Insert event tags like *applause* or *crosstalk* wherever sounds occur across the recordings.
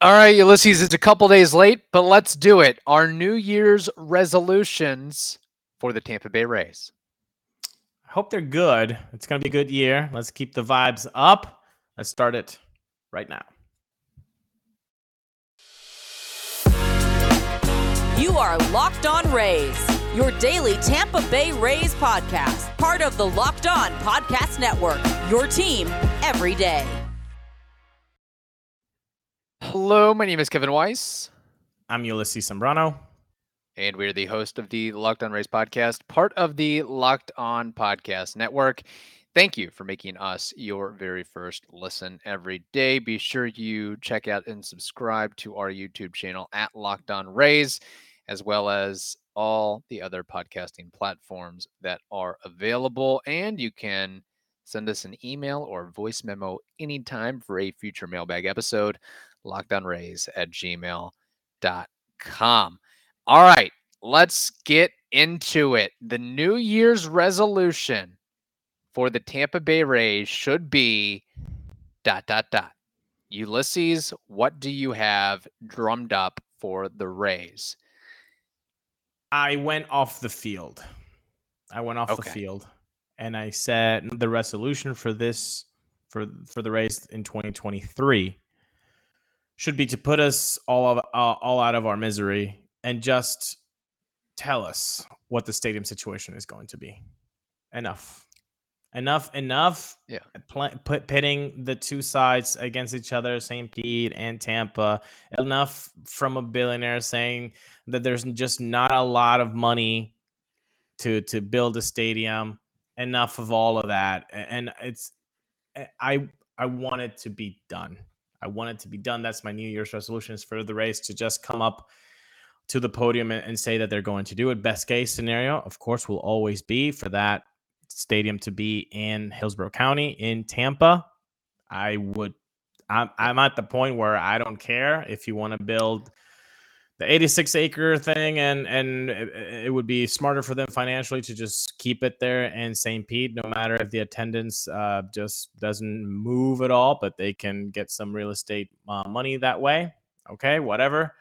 All right, Ulysses, it's a couple days late, but let's do it. Our New Year's resolutions for the Tampa Bay Rays. I hope they're good. It's going to be a good year. Let's keep the vibes up. Let's start it right now. You are Locked On Rays, your daily Tampa Bay Rays podcast, part of the Locked On Podcast Network, your team every day. Hello, my name is Kevin Weiss. I'm Ulysses Sembrano. And we're the host of the Locked On Rays podcast, part of the Locked On Podcast Network. Thank you for making us your very first listen every day. Be sure you check out and subscribe to our YouTube channel at Locked On Rays, as well as all the other podcasting platforms that are available. And you can send us an email or voice memo anytime for a future mailbag episode lockedonrays at gmail.com. All right, let's get into it. The New Year's resolution for the Tampa Bay Rays should be dot, dot, dot. Ulysses, what do you have drummed up for the Rays? I went off the field. I went off okay. the field and I said the resolution for this for for the Rays in 2023 should be to put us all of uh, all out of our misery and just tell us what the stadium situation is going to be. Enough. Enough, enough. Yeah. Pl- put pitting the two sides against each other, St. Pete and Tampa. Enough from a billionaire saying that there's just not a lot of money to to build a stadium. Enough of all of that, and it's I I want it to be done. I want it to be done. That's my New Year's resolution is for the Rays to just come up to the podium and, and say that they're going to do it. Best case scenario, of course, will always be for that stadium to be in Hillsborough County in Tampa. I would I'm I'm at the point where I don't care if you want to build the 86 acre thing and and it, would be smarter for them financially to just keep it there in St. Pete no matter if the attendance uh, just doesn't move at all but they can get some real estate uh, money that way okay whatever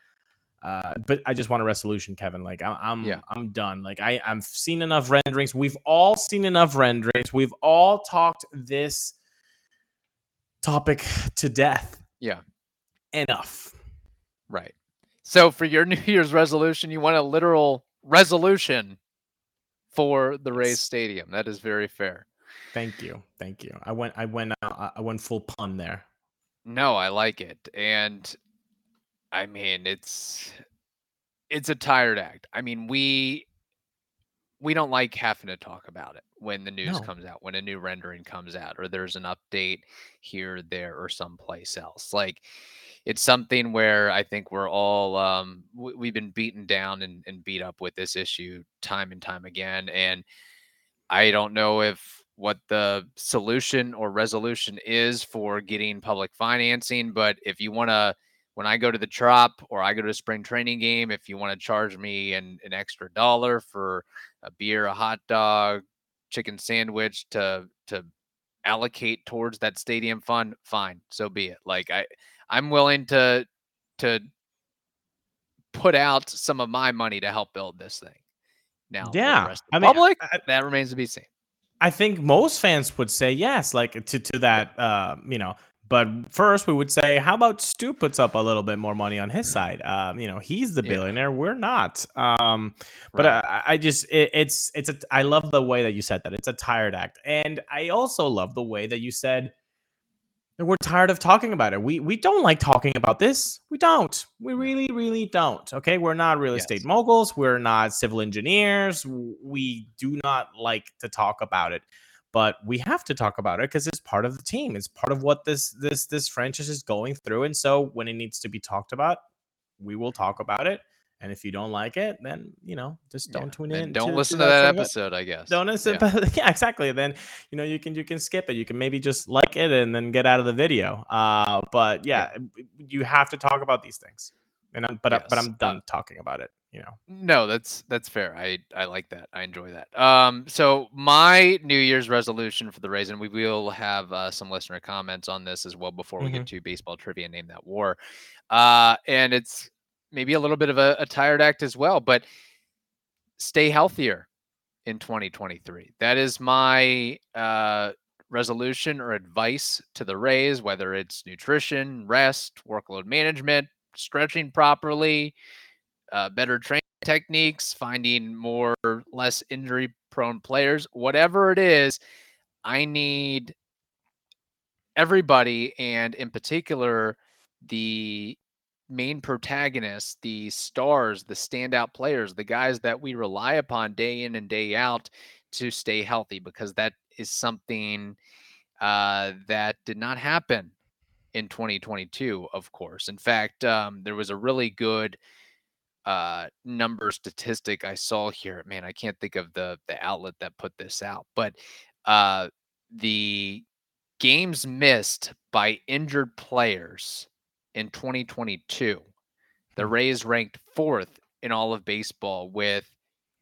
uh, but I just want a resolution, Kevin. Like I, I'm, yeah. I'm done. Like I, I've seen enough renderings. We've all seen enough renderings. We've all talked this topic to death. Yeah, enough. Right. So for your *laughs* New Year's resolution, you want a literal resolution for the Rays Stadium. That is very fair. Thank you, thank you. I went, I went, uh, I went full pun there. No, I like it, and I mean it's it's a tired act. I mean we we don't like having to talk about it when the news no. comes out, when a new rendering comes out, or there's an update here, there, or someplace else. Like it's something where I think we're all um, we've been beaten down and, and beat up with this issue time and time again, and I don't know if what the solution or resolution is for getting public financing, but if you want to when I go to the Trop or I go to a spring training game, if you want to charge me an, an extra dollar for a beer, a hot dog, chicken sandwich to to allocate towards that stadium fund, fine, so be it. Like I I'm willing to to put out some of my money to help build this thing. Now, yeah, I mean, public I, that remains to be seen. I think most fans would say yes, like to to that, uh, you know. But first, we would say, how about Stu puts up a little bit more money on his side? Um, you know, he's the billionaire, yeah. we're not. Um, but right. I, I, just, it, it's, it's a. I love the way that you said that. It's a tired act, and I also love the way that you said we're tired of talking about it. We we don't like talking about this. We don't. We really really don't. Okay, we're not real estate moguls. We're not civil engineers. We do not like to talk about it, but we have to talk about it because it's part of the team. It's part of what this this this franchise is going through. And so when it needs to be talked about, we will talk about it. And if you don't like it, then you know just don't yeah. tune in. Don't to, listen to, that, that episode, I guess. Don't listen. Yeah. *laughs* yeah. exactly. Then you know you can you can skip it. You can maybe just like it and then get out of the video. Uh, but yeah, yeah. you have to talk about these things. And I'm, but yes. but I'm done talking about it. you know. No, that's that's fair. I I like that. I enjoy that. Um, so my New Year's resolution for the Rays, and we will have uh, some listener comments on this as well before we Mhm. get to baseball trivia. Name that war, uh, and it's maybe a little bit of a, a tired act as well, but stay healthier in 2023. That is my uh, resolution or advice to the Rays, whether it's nutrition, rest, workload management, stretching properly, uh, better training techniques, finding more less injury prone players, whatever it is, I need everybody and in particular the main protagonists, the stars, the standout players, the guys that we rely upon day in and day out to stay healthy because that is something uh, that did not happen in 2022, of course. In fact, um, there was a really good uh, number statistic I saw here. Man, I can't think of the the outlet that put this out, but uh, the games missed by injured players in 2022, the Hmm. Rays ranked fourth in all of baseball with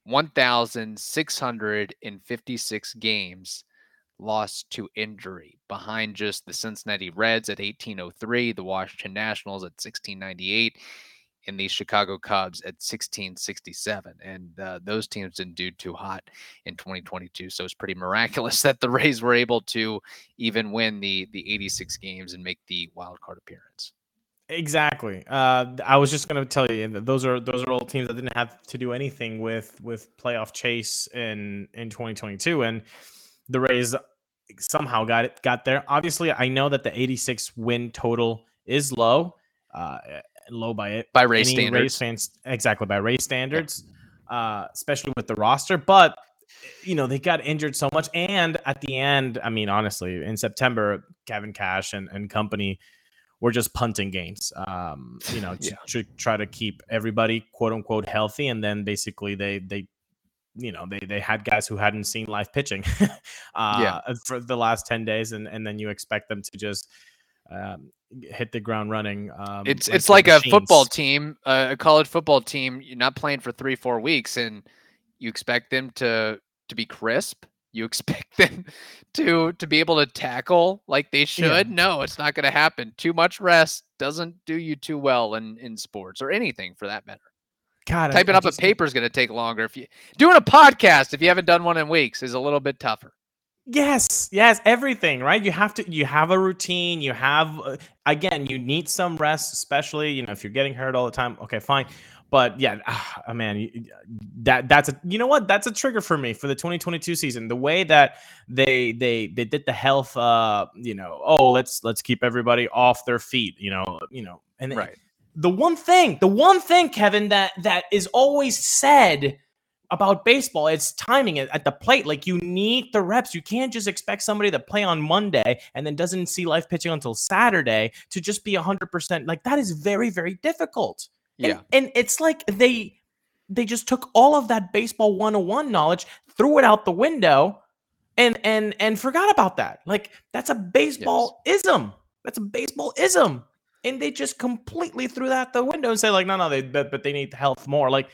1,656 games lost to injury, behind just the Cincinnati Reds at 1803, the Washington Nationals at 1698, and the Chicago Cubs at 1667. And uh, those teams didn't do too hot in 2022. So it's pretty miraculous *laughs* that the Rays were able to even win the the 86 games and make the wild card appearance. Exactly. Uh, I was just going to tell you that those are those are all teams that didn't have to do anything with with playoff chase in in 2022, and the Rays somehow got it got there. Obviously, I know that the 86 win total is low, uh, low by it By any standards. Rays fans exactly by Rays standards, uh, especially with the roster. But you know they got injured so much, and at the end, I mean, honestly, in September, Kevin Cash and and company were just punting games, um, you know, *laughs* to, Yeah. to try to keep everybody quote unquote healthy, and then basically they they you know they they had guys who hadn't seen live pitching *laughs* uh for the last 10 days and and then you expect them to just um, hit the ground running um It's it's like a football team, uh, a college football team. You're not playing for three, four weeks, and you expect them to to be crisp. You expect *laughs* them to to be able to tackle like they should. No, it's not going to happen. Too much rest doesn't do you too well in in sports or anything for that matter. God, I- Typing I up just- a paper is going to take longer. If you doing a podcast, if you haven't done one in weeks, is a little bit tougher. Yes, yes, everything, right? You have to you have a routine, you have uh, again, you need some rest, especially, you know, if you're getting hurt all the time. Okay, fine. But yeah, *sighs* ah, oh, man, that that's a you know what? That's a trigger for me for the 2022 season. The way that they they they did the health uh, you know, oh, let's let's keep everybody off their feet, you know, you know. And Right. the one thing, the one thing, Kevin, that that is always said about baseball, it's timing at, at the plate. Like you need the reps. You can't just expect somebody to play on Monday and then doesn't see live pitching until Saturday to just be hundred percent. Like that is very, very difficult. And- Yeah. and, it's like they they just took all of that baseball 101 knowledge, threw it out the window, and and and forgot about that. Like that's a baseball ism. That's a baseball ism. And they just completely threw that out the window and say, like, no, no, they but, but they need health more. Like,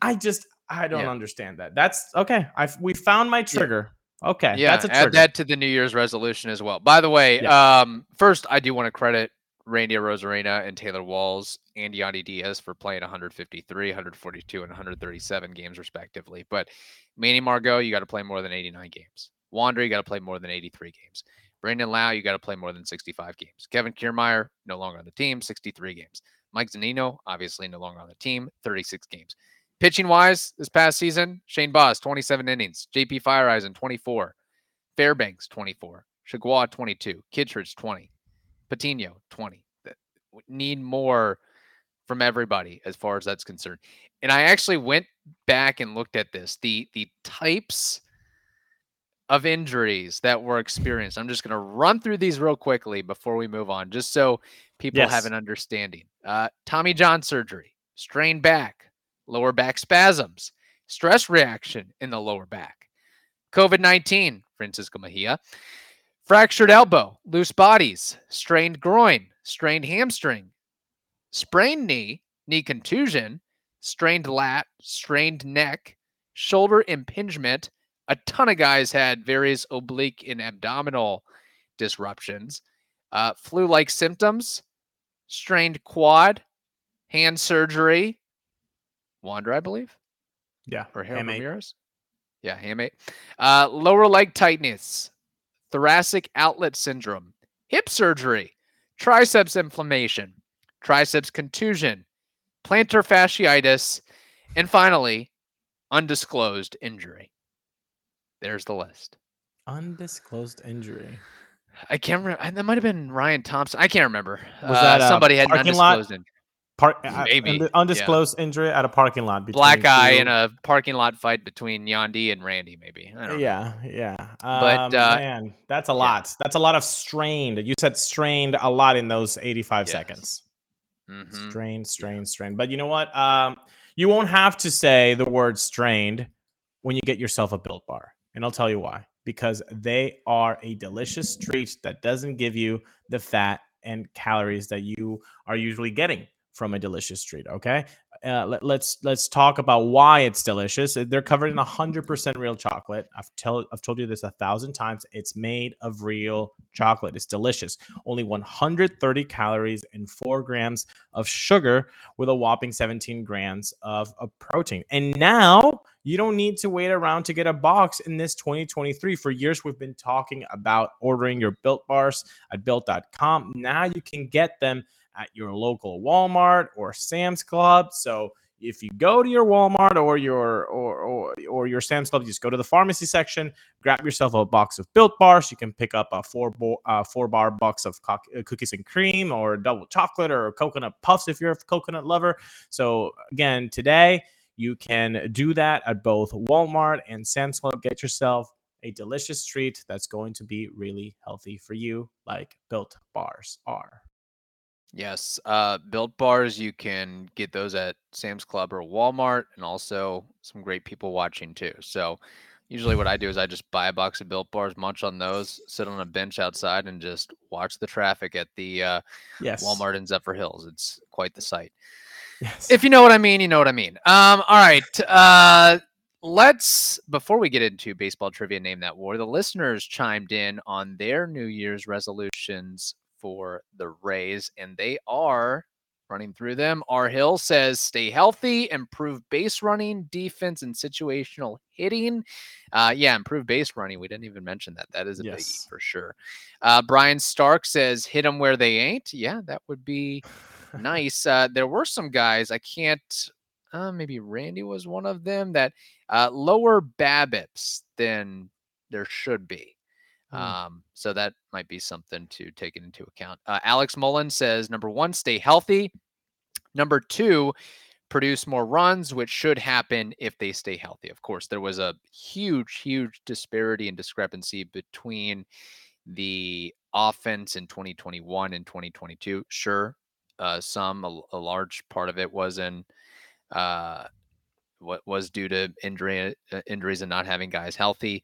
I just I don't Yeah. understand that. That's okay. I we found my trigger. Okay, Yeah, that's a add that to the New Year's resolution as well. By the way, um, first I do want to credit Randy Arozarena and Taylor Walls and Yandy Diaz for playing 153, 142, and 137 games respectively. But Manny Margot, you got to play more than 89 games. Wander, you got to play more than 83 games. Brandon Lowe, you got to play more than 65 games. Kevin Kiermaier, no longer on the team, 63 games. Mike Zunino, obviously no longer on the team, 36 games. Pitching wise, this past season, Shane Baz, 27 innings. JP Feyereisen, 24. Fairbanks, 24. Chargois, 22. Kittredge, 20. Patino, 20. That- Need more from everybody as far as that's concerned. And I actually went back and looked at this. The the types of injuries that were experienced. I'm just going to run through these real quickly before we move on, just so people have an understanding. Uh, Tommy John surgery, strained back, lower back spasms, stress reaction in the lower back, COVID 19, Francisco Mejia, fractured elbow, loose bodies, strained groin, strained hamstring, sprained knee, knee contusion, strained lat, strained neck, shoulder impingement. A ton of guys had various oblique and abdominal disruptions, uh, flu like symptoms, strained quad, hand surgery, Wander, I believe. Yeah. Or Harold. Ramirez. Yeah, hamate. Uh, lower leg tightness, thoracic outlet syndrome, hip surgery, triceps inflammation, triceps contusion, plantar fasciitis, and finally, undisclosed injury. There's the list. Undisclosed injury. I can't remember. That might have been Ryan Thompson. I can't remember. Was that, uh, somebody had an parking lot? undisclosed injury. Park, uh, Maybe, yeah. undisclosed injury at a parking lot. Between Black eye two- in a parking lot fight between Yandy and Randy, maybe. I don't know. Yeah, yeah. But, Um, uh, man, that's a lot. That's a lot of strained. You said strained a lot in those 85 Yes. seconds. Mhm. Strained, strained, strained. But you know what? Um, you won't have to say the word strained when you get yourself a built bar. And I'll tell you why. Because they are a delicious treat that doesn't give you the fat and calories that you are usually getting from a delicious treat. Okay. Uh, let, let's let's talk about why it's delicious. Uh, They're covered in 100% real chocolate. I've tell I've told you this a thousand times. It's made of real chocolate. It's delicious. Only 130 calories and four grams of sugar with a whopping 17 grams of, of protein. And now you don't need to wait around to get a box in this 2023. For years, we've been talking about ordering your built bars at built.com. Now you can get them at your local Walmart or Sam's Club. So if you go to your Walmart or your or or, or your Sam's Club, just go to the pharmacy section, grab yourself a box of Built Bars. You can pick up a four bo- uh, four bar box of co- uh, cookies and cream, or double chocolate, or coconut puffs if you're a coconut lover. So again, today you can do that at both Walmart and Sam's Club. Get yourself a delicious treat that's going to be really healthy for you, like Built Bars are. Yes. Uh, built bars, you can get those at Sam's Club or Walmart, and also some great people watching too. So, usually, what I do is I just buy a box of built bars, munch on those, sit on a bench outside, and just watch the traffic at the uh, Yes. Walmart in Zephyrhills. It's quite the sight. Yes. If you know what I mean, you know what I mean. Um, all right. Uh, let's before we get into baseball trivia, name that war. The listeners chimed in on their New Year's resolutions for the Rays, and they are running through them. R Hill says, "Stay healthy, improve base running, defense, and situational hitting." Uh, yeah, improve base running. We didn't even mention that. That is a Yes. biggie for sure. Uh, Brian Stark says, "Hit them where they ain't." Yeah, that would be *laughs* nice. Uh, there were some guys I can't. Uh, maybe Randy was one of them that uh, lower BABIPs than there should be. Hmm. Um, so that might be something to take into account. Uh, Alex Mullen says number one, stay healthy. Number two, produce more runs, which should happen if they stay healthy. Of course, there was a huge, huge disparity and discrepancy between the offense in 2021 and 2022. Sure, uh, some, a, a large part of it was in uh, what was due to injury uh, injuries and not having guys healthy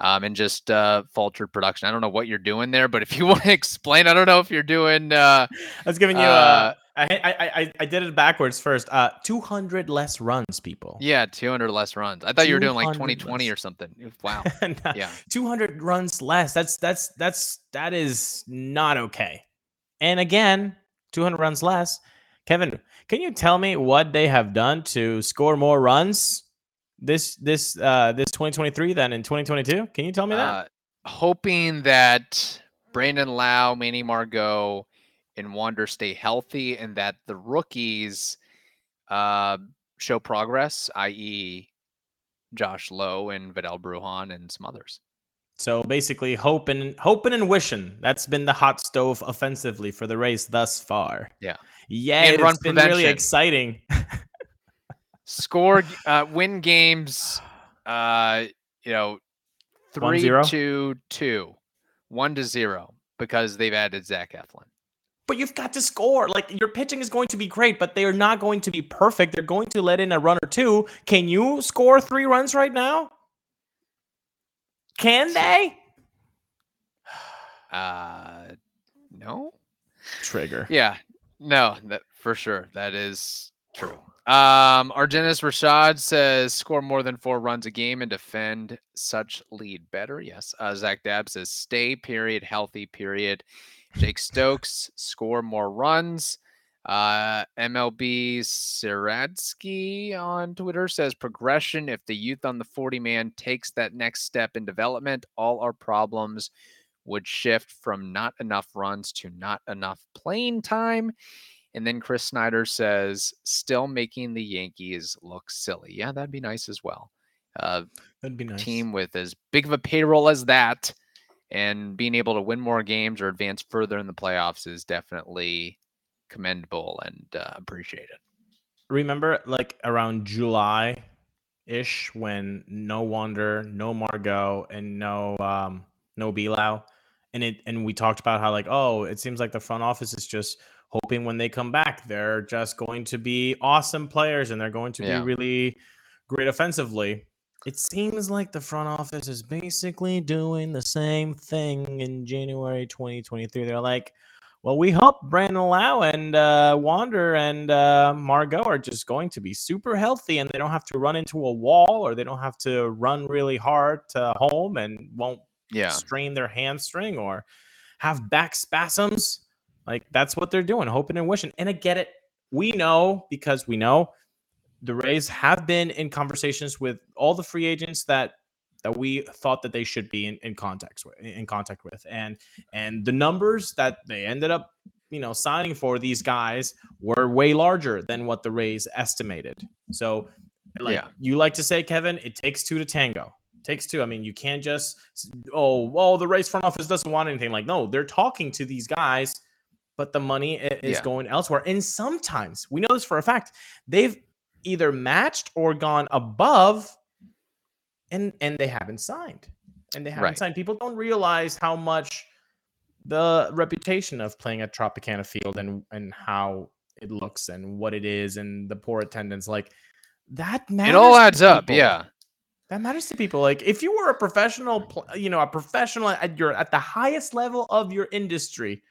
um, and just uh, faltered production. I don't know what you're doing there, but if you *laughs* want to explain, I don't know if you're doing. Uh, I was giving you. Uh, Uh, I, I I I did it backwards first. Uh, two hundred less runs, people. yeah, 200 less runs. I thought you were doing like 200 2020 less. or something. *laughs* Wow. Yeah. two hundred runs less. That's that's that's that is not okay. And again, two hundred runs less. Kevin, can you tell me what they have done to score more runs this this uh this 2023 than in 2022? Can you tell me that? Uh, hoping that Brandon Lowe, Manny Margot, and Wander stay healthy and that the rookies uh, show progress, i.e., Josh Lowe and Vidal Bruján and some others. So basically, hoping, hoping, and wishing. That's been the hot stove offensively for the race thus far. Yeah. Yeah, And it's run been really exciting. *laughs* Score, uh, win games, uh, you know, One three zero? to to zero, because they've added Zach Eflin. But you've got to score. Like your pitching is going to be great, but they are not going to be perfect. They're going to let in a run or two. Can you score three runs right now? Can they? *sighs* Uh, no. Trigger. Yeah, no, that for sure. That is true. Um, Argenis Rashad says score more than four runs a game and defend such lead better. Yes. Uh, Zach Dab says stay period healthy period. Jake Stokes score more runs. Uh, MLB Siradsky on Twitter says progression. If the youth on the 40 man takes that next step in development, all our problems would shift from not enough runs to not enough playing time. And then Chris Snyder says, still making the Yankees look silly. Yeah, that'd be nice as well. Uh, That'd be nice. Team with as big of a payroll as that and being able to win more games or advance further in the playoffs is definitely commendable and uh, appreciated. Remember, like around July ish, when no Wander, no Margot, and no um, no B-Lowe, and it and we talked about how like oh, it seems like the front office is just hoping when they come back, they're just going to be awesome players and they're going to yeah. be really great offensively. It seems like the front office is basically doing the same thing in January 2023. They're like, well, we hope Brandon Lowe and uh, Wander and uh, Margot are just going to be super healthy and they don't have to run into a wall or they don't have to run really hard to home and won't yeah. strain their hamstring or have back spasms. Like that's what they're doing, hoping and wishing. And I get it. We know because we know the Rays have been in conversations with all the free agents that that we thought that they should be in, in contact with in contact with. And and the numbers that they ended up, you know, signing for these guys were way larger than what the Rays estimated. So like yeah. you like to say, Kevin, it takes two to tango takes two. I mean, you can't just oh well, the race front office doesn't want anything. Like, no, they're talking to these guys but the money is yeah. going elsewhere. And sometimes we know this for a fact. They've either matched or gone above and and they haven't signed. And they haven't right. signed. People don't realize how much the reputation of playing at Tropicana Field and and how it looks and what it is and the poor attendance like that matters. It all adds up, yeah. That matters to people. Like if you were a professional, uh, you know, a professional at your at the highest level of your industry,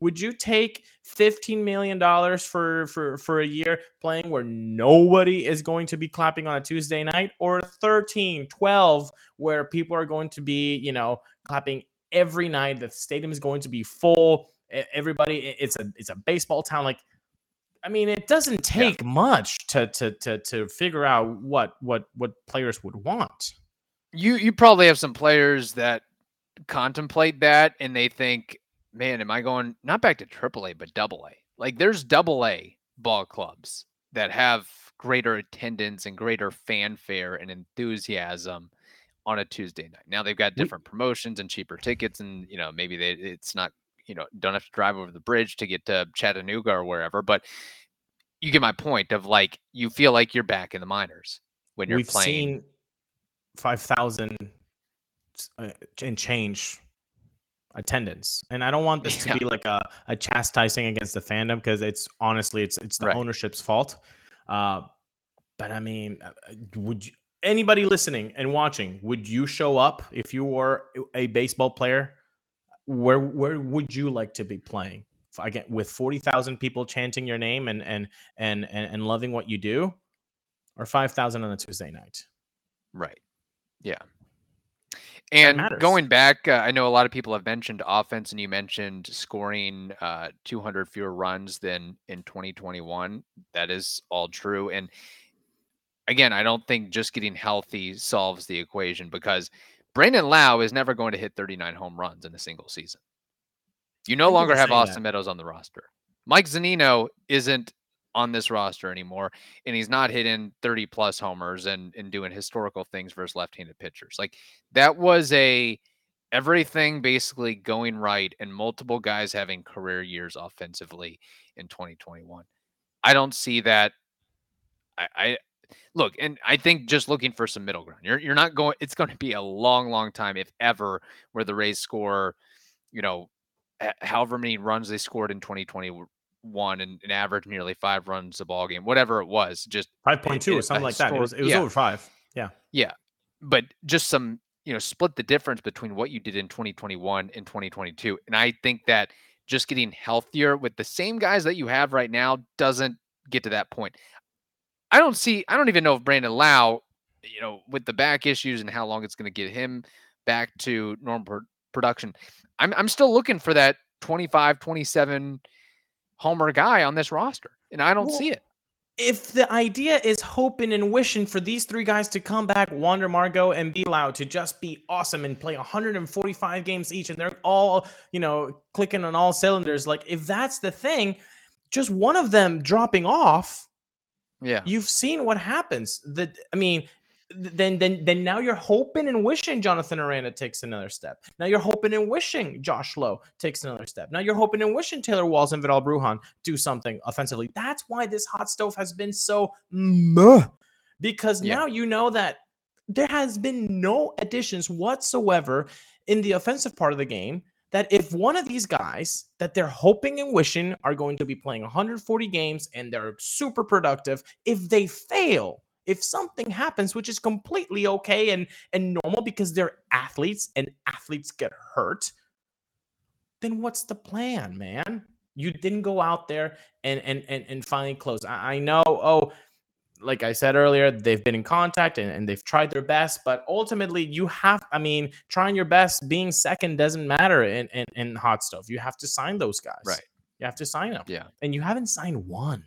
would you take 15 million dollars for for for a year playing where nobody is going to be clapping on a Tuesday night or 13 12 where people are going to be you know clapping every night the stadium is going to be full everybody it's a it's a baseball town like I mean, it doesn't take yeah. much to, to to to figure out what what what players would want. You you probably have some players that contemplate that and they think man, am I going not back to AAA, but double A? Like there's double A ball clubs that have greater attendance and greater fanfare and enthusiasm on a Tuesday night. Now they've got different promotions and cheaper tickets, and you know maybe they it's not you know don't have to drive over the bridge to get to Chattanooga or wherever, but you get my point of like you feel like you're back in the minors when you're We've playing. Seen five thousand uh, and change attendance. And I don't want *laughs* this yeah. to be like a, a chastising against the fandom because it's honestly it's it's the right. ownership's fault. Uh, but I mean, uh, uh, would you, anybody listening and watching, would you show up if you were a baseball player? Where where would you like to be playing? Again, with forty thousand people chanting your name and and and and, and loving what you do, or five thousand on a Tuesday night. Right. Yeah. And going back, uh, I know a lot of people have mentioned offense, and you mentioned scoring uh, 200 fewer runs than in 2021. That is all true. And again, I don't think just getting healthy solves the equation because Brandon Lowe is never going to hit 39 home runs in a single season. You no longer have Austin that. Meadows on the roster. Mike Zunino isn't on this roster anymore, and he's not hitting 30 plus homers and, and doing historical things versus left-handed pitchers. Like that was a everything basically going right and multiple guys having career years offensively in 2021. I don't see that. I, I look, and I think just looking for some middle ground. You're you're not going. It's going to be a long, long time, if ever, where the Rays score, you know, however many runs they scored in 2021 and, and average nearly five runs a ball game, whatever it was, just five point two or something like that. It was, it was yeah. over five. Yeah. Yeah. But just some, you know, split the difference between what you did in 2021 and 2022. And I think that just getting healthier with the same guys that you have right now doesn't get to that point. I don't see. I don't even know if Brandon Lowe, you know, with the back issues and how long it's going to get him back to normal production. I'm I'm still looking for that 25, 27 homer guy on this roster, and I don't well, see it. If the idea is hoping and wishing for these three guys to come back, Wander Margot and be loud to just be awesome and play 145 games each, and they're all, you know, clicking on all cylinders. Like, if that's the thing, just one of them dropping off, yeah, you've seen what happens. That I mean, then then then now you're hoping and wishing Jonathan Aranda takes another step. Now you're hoping and wishing Josh Lowe takes another step. Now you're hoping and wishing Taylor Walls and Vidal Bruján do something offensively. That's why this hot stove has been so muh, because yeah. now you know that there has been no additions whatsoever in the offensive part of the game. That if one of these guys that they're hoping and wishing are going to be playing 140 games and they're super productive, if they fail, if something happens which is completely okay and and normal because they're athletes and athletes get hurt then what's the plan man? You didn't go out there and and and, and finally close. I, I know oh like I said earlier, they've been in contact and, and, they've tried their best, but ultimately you have, I mean, trying your best, being second doesn't matter in, in, in hot stuff. You have to sign those guys. Right. You have to sign them. Yeah. And you haven't signed one.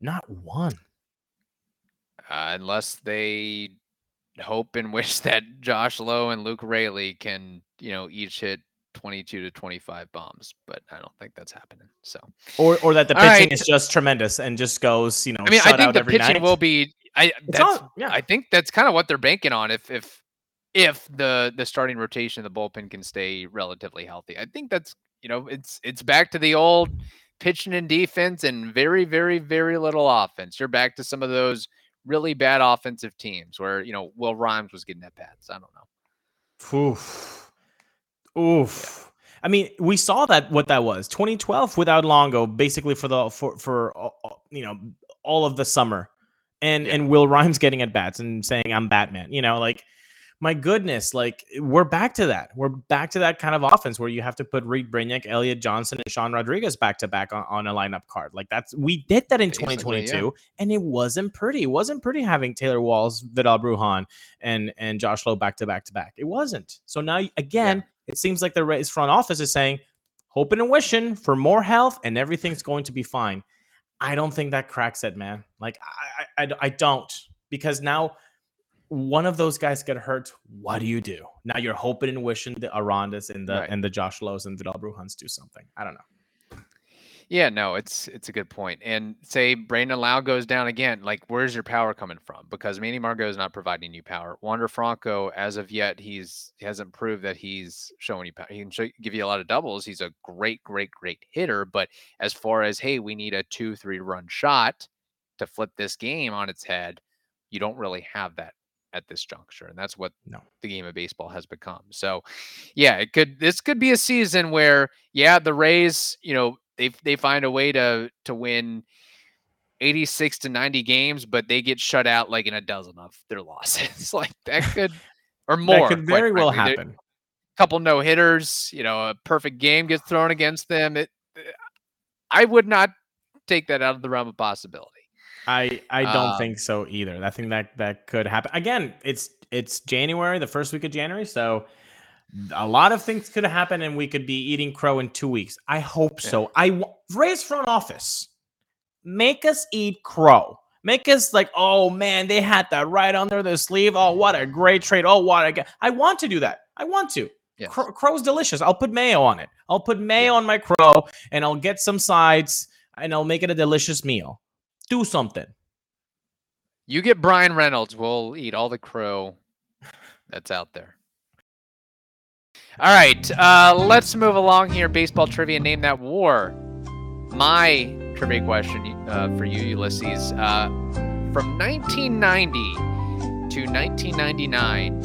Not one uh, unless they hope and *laughs* wish that Josh Lowe and Luke Raley can, you know, each hit 22 to 25 bombs, but I don't think that's happening. So, or or that the pitching right. is just tremendous and just goes, you know. I mean, I think the pitching night. will be. I that's, all, yeah. I think that's kind of what they're banking on. If if if the the starting rotation, of the bullpen can stay relatively healthy, I think that's you know it's it's back to the old pitching and defense and very very very little offense. You're back to some of those really bad offensive teams where, you know, Will Rhymes was getting at bats. I don't know. Oof. Oof. Yeah. I mean, we saw that what that was 2012 without Longo, basically for the for for uh, uh, you know all of the summer, and yeah. and Will Rhymes getting at bats and saying I'm Batman. You know, like my goodness, like we're back to that. We're back to that kind of offense where you have to put Reid Brignac, Elliot Johnson, and Sean Rodriguez back to back on, on a lineup card. Like that's we did that in Basically, 2022, yeah. and it wasn't pretty. It wasn't pretty having Taylor Walls, Vidal Bruján, and and Josh Lowe back to back to back. It wasn't. So now again, yeah. It seems like the Rays front office is saying, hoping and wishing for more health, and everything's going to be fine. I don't think that cracks it, man. Like I, I, I don't because now one of those guys get hurt, what do you do? Now you're hoping and wishing the Arandas and the right. and the Josh Lowe's and Vidal Brujáns do something. I don't know. Yeah, no, it's it's a good point. And say Brandon Lowe goes down again, like where's your power coming from? Because Manny Margot is not providing you power. Wander Franco, as of yet, he's he hasn't proved that he's showing you power. He can show, give you a lot of doubles. He's a great, great, great hitter. But as far as hey, we need a two, three run shot to flip this game on its head, you don't really have that at this juncture and that's what no. the game of baseball has become so yeah it could this could be a season where yeah the rays you know they they find a way to to win 86 to 90 games but they get shut out like in a dozen of their losses *laughs* like that *laughs* could or more that could very well happen a couple no hitters you know a perfect game gets thrown against them it i would not take that out of the realm of possibility I I don't um, think so either. I think that that could happen. Again, it's it's January, the first week of January, so a lot of things could happen, and we could be eating crow in two weeks. I hope yeah. so. I raise front office, make us eat crow. Make us like, oh man, they had that right under their sleeve. Oh, what a great trade. Oh, what a I want to do that. I want to. Yes. Crow, crow's delicious. I'll put mayo on it. I'll put mayo yeah. on my crow, and I'll get some sides, and I'll make it a delicious meal do something. You get Bryan Reynolds, we'll eat all the crow that's out there. All right, uh, let's move along here. Baseball trivia. Name that war. My trivia question uh, for you, Ulysses. Uh, from 1990 to 1999,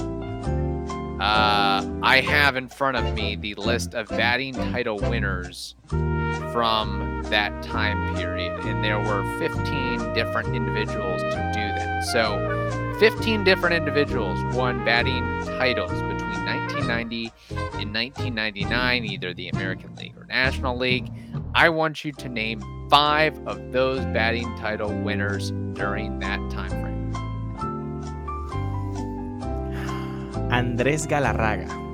uh, I have in front of me the list of batting title winners from that time period. And there were 15 different individuals to do that. So 15 different individuals won batting titles between 1990 and 1999, either the American League or National League. I want you to name five of those batting title winners during that time frame. Andres Galarraga.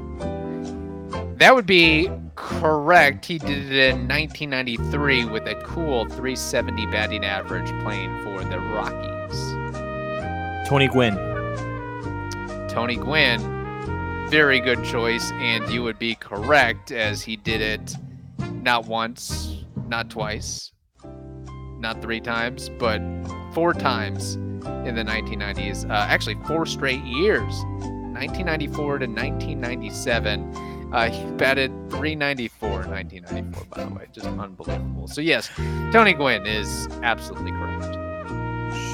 That would be correct. He did it in 1993 with a cool 370 batting average playing for the Rockies. Tony Gwynn. Tony Gwynn, very good choice, and you would be correct as he did it not once, not twice, not three times, but four times in the 1990s. Uh, actually, four straight years 1994 to 1997. Uh, he batted 394 in 1994, by the way. Just unbelievable. So, yes, Tony Gwynn is absolutely correct.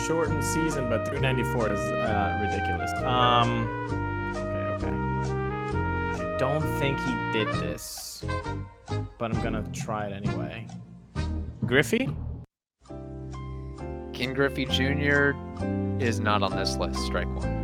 Shortened season, but 394 is uh, ridiculous. Um, okay, okay. I don't think he did this, but I'm gonna try it anyway. Griffey? Ken Griffey Jr. is not on this list. Strike one.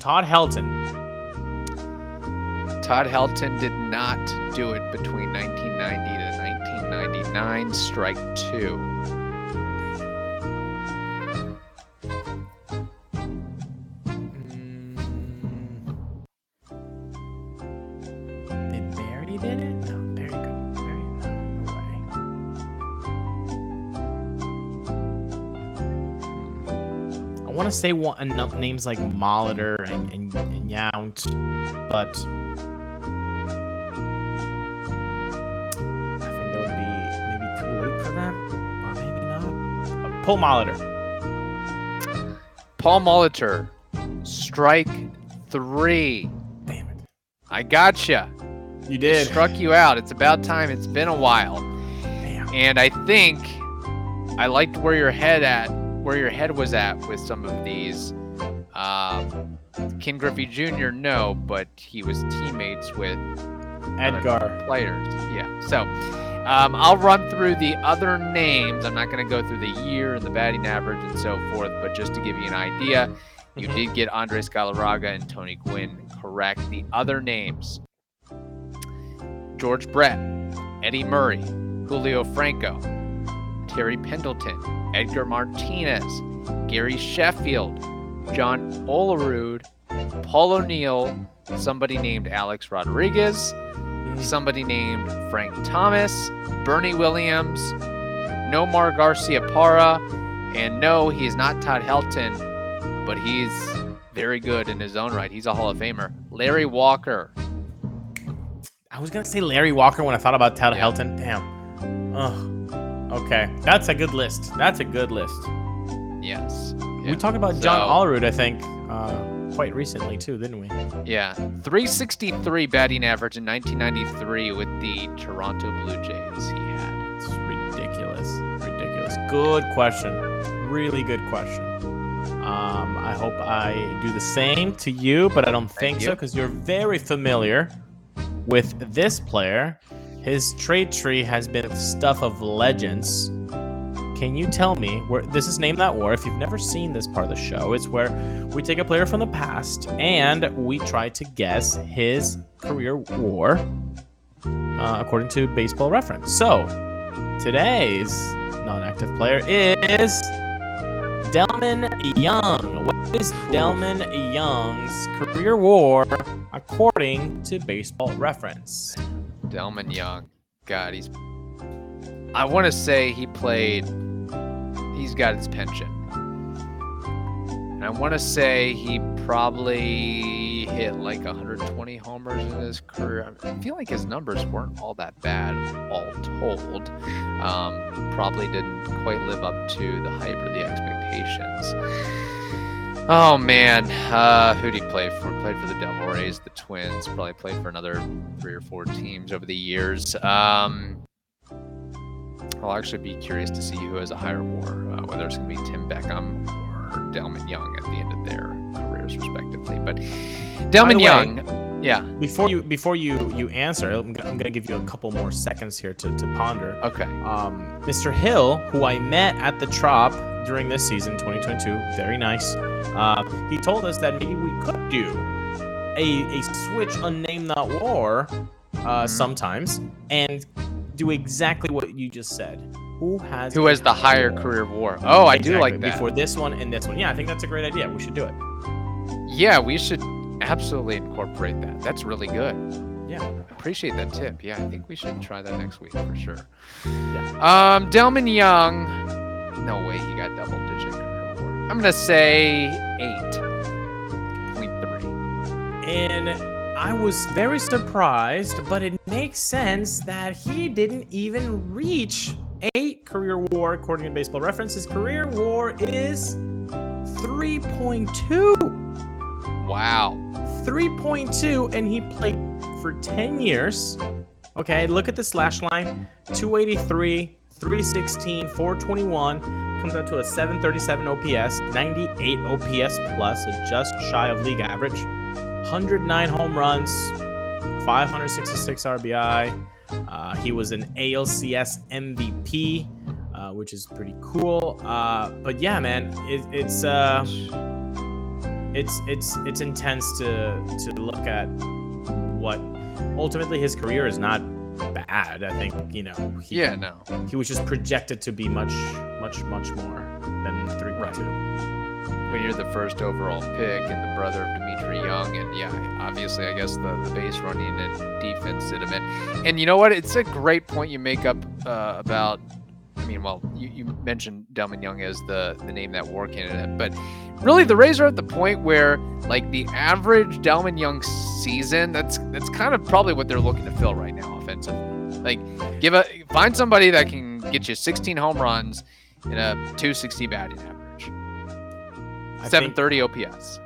Todd Helton. Todd Helton did not do it between 1990 to 1999. Strike two. Mm. Did Barry did it? Want to say one, enough names like Molitor and, and, and Yount, but I think that would be maybe too late for them, or maybe not. Uh, Paul Molitor. Paul Molitor. Strike three. Damn it. I gotcha. You did. Struck you out. It's about time. It's been a while. Damn. And I think I liked where your head at where your head was at with some of these. Um, Ken Griffey Jr. No, but he was teammates with Edgar. players. Yeah. So um, I'll run through the other names. I'm not going to go through the year and the batting average and so forth, but just to give you an idea, you Mhm. did get Andres Galarraga and Tony Gwynn correct. The other names George Brett, Eddie Murray, Julio Franco, Terry Pendleton, Edgar Martinez, Gary Sheffield, John Olerud, Paul O'Neill, somebody named Alex Rodriguez, somebody named Frank Thomas, Bernie Williams, Nomar Garciaparra, and no, he is not Todd Helton, but he's very good in his own right. He's a Hall of Famer. Larry Walker. I was gonna say Larry Walker when I thought about Todd Yeah. Helton. Damn. Ugh. Okay, that's a good list. That's a good list. Yes. We talked about John So- Olerud, I think, uh, quite recently too, didn't we? Yeah. 363 batting average in 1993 with the Toronto Blue Jays he had. It's ridiculous. Ridiculous. Good question. Really good question. Um, I hope I do the same to you, but I don't think so because you're very familiar with this player. His trade tree has been stuff of legends. Can you tell me where this is Name That War? If you've never seen this part of the show, it's where we take a player from the past and we try to guess his career war uh, according to baseball reference. So, today's non active player is Delmon Young. What is Delmon Young's career war according to baseball reference? Delmon Young. God, he's. I want to say he played. He's got his pension. And I want to say he probably hit like 120 homers in his career. I feel like his numbers weren't all that bad, all told. Um, probably didn't quite live up to the hype or the expectations. Oh man, uh, who did he play for? Played for the Devil Rays, the Twins. Probably played for another three or four teams over the years. Um, I'll actually be curious to see who has a higher WAR, uh, whether it's going to be Tim Beckham or Delmon Young at the end of their careers, respectively. But Delmon Young, yeah. Before you before you you answer, I'm, I'm going to give you a couple more seconds here to, to ponder. Okay. Um, Mr. Hill, who I met at the Trop during this season, 2022, very nice. Uh, he told us that maybe we could do a, a switch unnamed that war uh, Mhm. sometimes and do exactly what you just said. Who has Who has the higher career WAR? Oh, I do like that. Before this one and this one. Yeah, I think that's a great idea. We should do it. Yeah, we should absolutely incorporate that. That's really good. Yeah. Appreciate that tip. Yeah, I think we should try that next week for sure. Yeah. Um, Delmon Young. No way he got double digit career WAR. I'm gonna say eight point three. And I was very surprised, but it makes sense that he didn't even reach eight career war according to baseball reference. His career war is 3.2. Wow. 3.2, and he played for 10 years. Okay, look at the slash line 283, 316, 421. Comes out to a 737 OPS, 98 OPS plus, so just shy of league average. 109 home runs, 566 RBI. Uh, he was an ALCS MVP, uh, which is pretty cool. Uh, but yeah, man, it, it's uh, it's it's it's intense to to look at what ultimately his career is not bad. I think you know he, Yeah, no. he was just projected to be much much much more than three point two. When you're the first overall pick and the brother of Dmitri Young, and yeah, obviously, I guess the, the base running and defense did him in. And you know what? It's a great point you make up uh, about. I mean, well, you, you mentioned Delmon Young as the, the name that war candidate, but really the Rays are at the point where like the average Delmon Young season, that's that's kind of probably what they're looking to fill right now offensively. Like give a find somebody that can get you 16 home runs and a 260 batting average. I think, 730 OPS.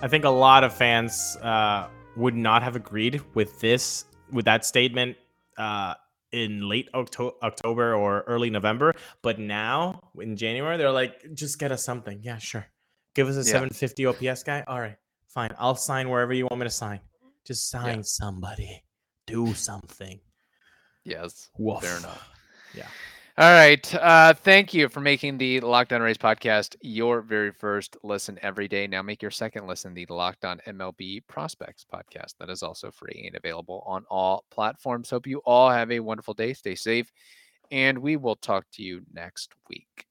I think a lot of fans uh, would not have agreed with this with that statement uh, in late Octo- October or early November, but now in January they're like, just get us something. Yeah, sure. Give us a Yeah. 750 OPS guy. All right, fine. I'll sign wherever you want me to sign. Just sign somebody. Do something. Yes. Woof. Fair enough. Yeah. All right. Uh, thank you for making the Lockdown Rays podcast your very first listen every day. Now make your second listen the Lockdown MLB Prospects podcast. That is also free and available on all platforms. Hope you all have a wonderful day. Stay safe, and we will talk to you next week.